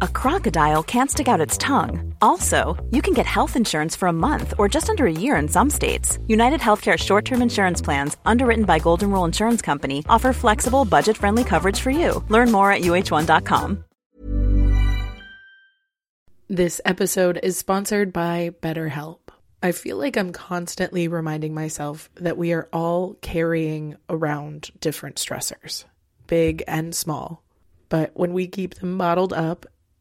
a crocodile can't stick out its tongue. Also, you can get health insurance for a month or just under a year in some states. United Healthcare short term insurance plans, underwritten by Golden Rule Insurance Company, offer flexible, budget friendly coverage for you. Learn more at uh1.com. This episode is sponsored by BetterHelp. I feel like I'm constantly reminding myself that we are all carrying around different stressors, big and small. But when we keep them bottled up,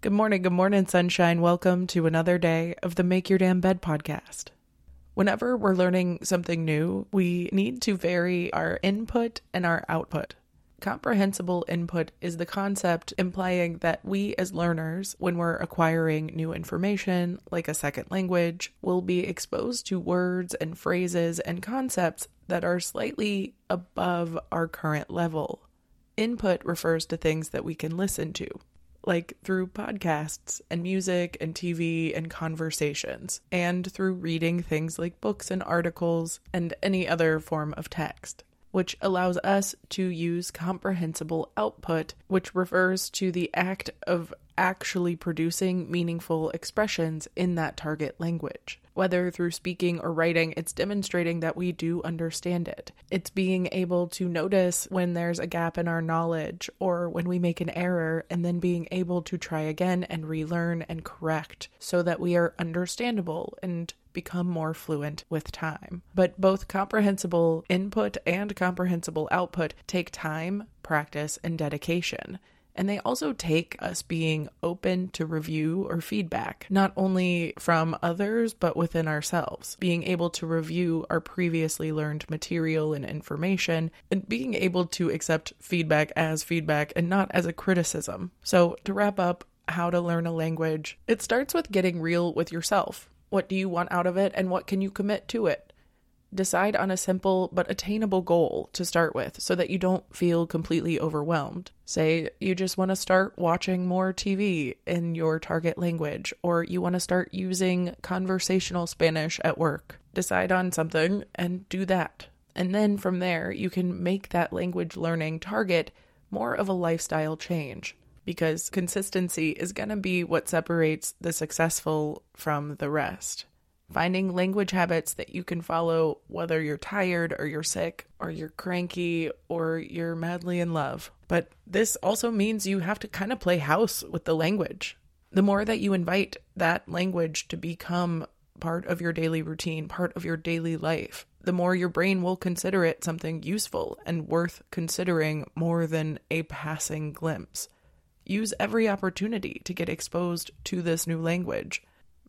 Good morning, good morning, sunshine. Welcome to another day of the Make Your Damn Bed podcast. Whenever we're learning something new, we need to vary our input and our output. Comprehensible input is the concept implying that we as learners, when we're acquiring new information, like a second language, will be exposed to words and phrases and concepts that are slightly above our current level. Input refers to things that we can listen to, like through podcasts and music and TV and conversations, and through reading things like books and articles and any other form of text which allows us to use comprehensible output, which refers to the act of actually producing meaningful expressions in that target language. Whether through speaking or writing, it's demonstrating that we do understand it. It's being able to notice when there's a gap in our knowledge or when we make an error, and then being able to try again and relearn and correct so that we are understandable and become more fluent with time. But both comprehensible input and comprehensible output take time, practice, and dedication. And they also take us being open to review or feedback, not only from others, but within ourselves. Being able to review our previously learned material and information, and being able to accept feedback as feedback and not as a criticism. So, to wrap up, how to learn a language, it starts with getting real with yourself. What do you want out of it, and what can you commit to it? Decide on a simple but attainable goal to start with so that you don't feel completely overwhelmed. Say you just want to start watching more TV in your target language, or you want to start using conversational Spanish at work. Decide on something and do that. And then from there, you can make that language learning target more of a lifestyle change because consistency is going to be what separates the successful from the rest. Finding language habits that you can follow whether you're tired or you're sick or you're cranky or you're madly in love. But this also means you have to kind of play house with the language. The more that you invite that language to become part of your daily routine, part of your daily life, the more your brain will consider it something useful and worth considering more than a passing glimpse use every opportunity to get exposed to this new language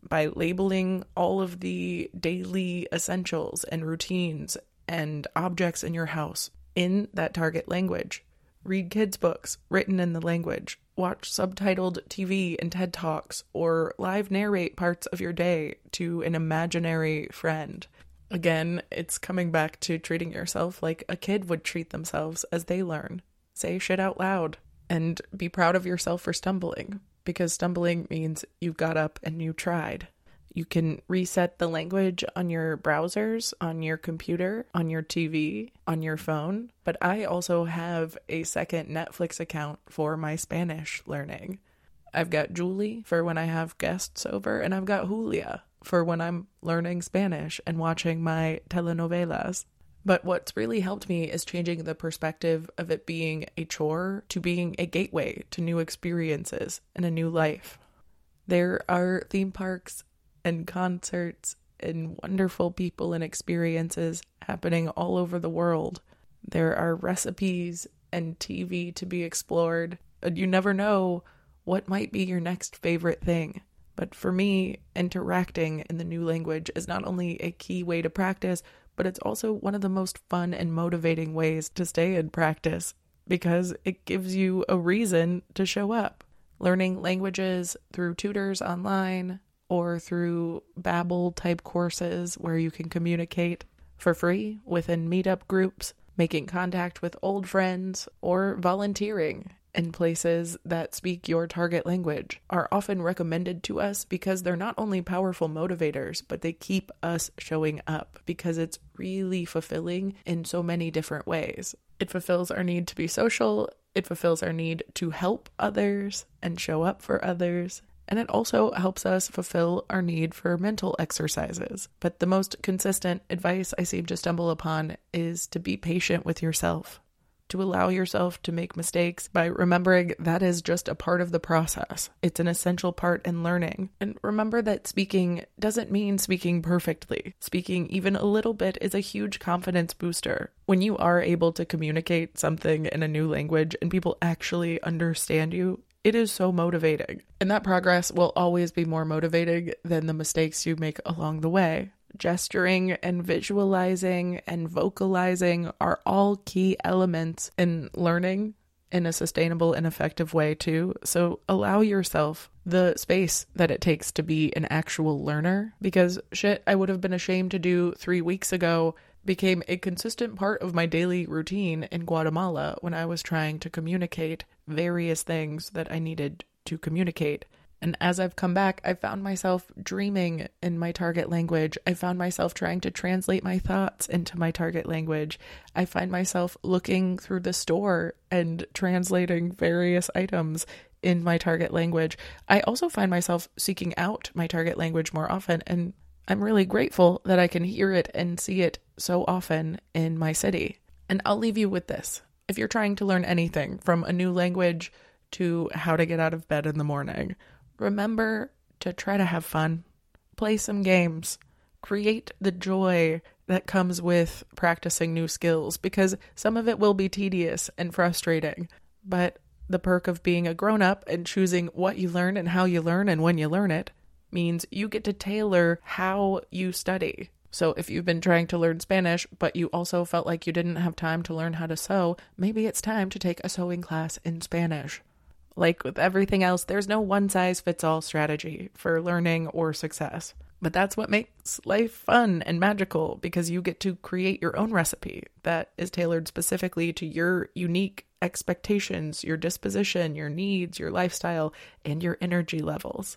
by labeling all of the daily essentials and routines and objects in your house in that target language. Read kids' books written in the language. Watch subtitled TV and TED Talks, or live narrate parts of your day to an imaginary friend. Again, it's coming back to treating yourself like a kid would treat themselves as they learn. Say shit out loud and be proud of yourself for stumbling because stumbling means you got up and you tried. You can reset the language on your browsers, on your computer, on your TV, on your phone. But I also have a second Netflix account for my Spanish learning. I've got Julie for when I have guests over, and I've got Julia for when I'm learning Spanish and watching my telenovelas. But what's really helped me is changing the perspective of it being a chore to being a gateway to new experiences and a new life. There are theme parks and concerts and wonderful people and experiences happening all over the world. There are recipes and TV to be explored, and you never know what might be your next favorite thing. But for me, interacting in the new language is not only a key way to practice, but it's also one of the most fun and motivating ways to stay in practice because it gives you a reason to show up. Learning languages through tutors online, or through Babbel type courses where you can communicate for free within meetup groups, making contact with old friends, or volunteering in places that speak your target language are often recommended to us because they're not only powerful motivators, but they keep us showing up because it's really fulfilling in so many different ways. It fulfills our need to be social, it fulfills our need to help others and show up for others and it also helps us fulfill our need for mental exercises. But the most consistent advice I seem to stumble upon is to be patient with yourself, to allow yourself to make mistakes by remembering that is just a part of the process. It's an essential part in learning. And remember that speaking doesn't mean speaking perfectly. Speaking even a little bit is a huge confidence booster. When you are able to communicate something in a new language and people actually understand you, it is so motivating. And that progress will always be more motivating than the mistakes you make along the way. Gesturing and visualizing and vocalizing are all key elements in learning in a sustainable and effective way, too. So allow yourself the space that it takes to be an actual learner because shit I would have been ashamed to do three weeks ago became a consistent part of my daily routine in Guatemala when I was trying to communicate various things that I needed to communicate. And as I've come back, I found myself dreaming in my target language. I found myself trying to translate my thoughts into my target language. I find myself looking through the store and translating various items in my target language. I also find myself seeking out my target language more often. And I'm really grateful that I can hear it and see it so often in my city. And I'll leave you with this if you're trying to learn anything from a new language to how to get out of bed in the morning, remember to try to have fun, play some games, create the joy that comes with practicing new skills because some of it will be tedious and frustrating. But the perk of being a grown up and choosing what you learn and how you learn and when you learn it means you get to tailor how you study. So, if you've been trying to learn Spanish, but you also felt like you didn't have time to learn how to sew, maybe it's time to take a sewing class in Spanish. Like with everything else, there's no one size fits all strategy for learning or success. But that's what makes life fun and magical because you get to create your own recipe that is tailored specifically to your unique expectations, your disposition, your needs, your lifestyle, and your energy levels.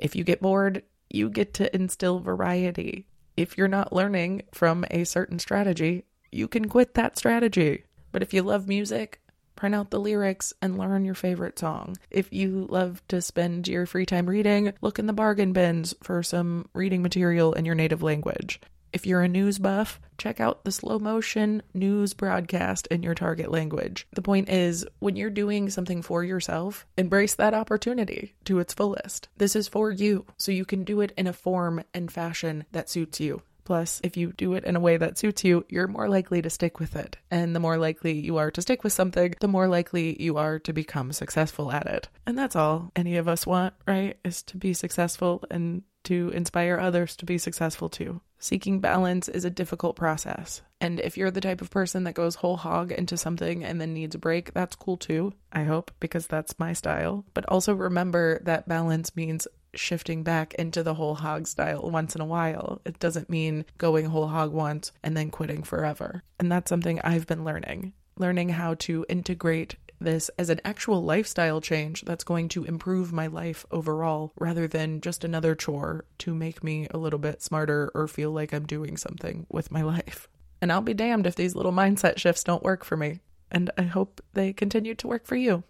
If you get bored, you get to instill variety if you're not learning from a certain strategy, you can quit that strategy. But if you love music, print out the lyrics and learn your favorite song. If you love to spend your free time reading, look in the bargain bins for some reading material in your native language. If you're a news buff, check out the slow motion news broadcast in your target language. The point is, when you're doing something for yourself, embrace that opportunity to its fullest. This is for you, so you can do it in a form and fashion that suits you. Plus, if you do it in a way that suits you, you're more likely to stick with it. And the more likely you are to stick with something, the more likely you are to become successful at it. And that's all any of us want, right? Is to be successful and to inspire others to be successful too. Seeking balance is a difficult process. And if you're the type of person that goes whole hog into something and then needs a break, that's cool too, I hope, because that's my style. But also remember that balance means shifting back into the whole hog style once in a while. It doesn't mean going whole hog once and then quitting forever. And that's something I've been learning. Learning how to integrate this as an actual lifestyle change that's going to improve my life overall rather than just another chore to make me a little bit smarter or feel like I'm doing something with my life. And I'll be damned if these little mindset shifts don't work for me. And I hope they continue to work for you.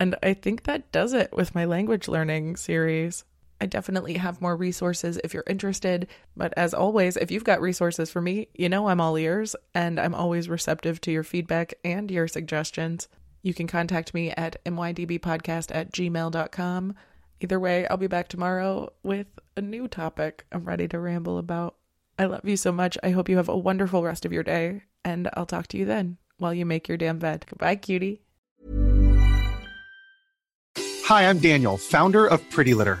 And I think that does it with my language learning series. I definitely have more resources if you're interested. But as always, if you've got resources for me, you know I'm all ears and I'm always receptive to your feedback and your suggestions. You can contact me at mydbpodcast at gmail.com. Either way, I'll be back tomorrow with a new topic I'm ready to ramble about. I love you so much. I hope you have a wonderful rest of your day, and I'll talk to you then while you make your damn bed. Goodbye, cutie. Hi, I'm Daniel, founder of Pretty Litter.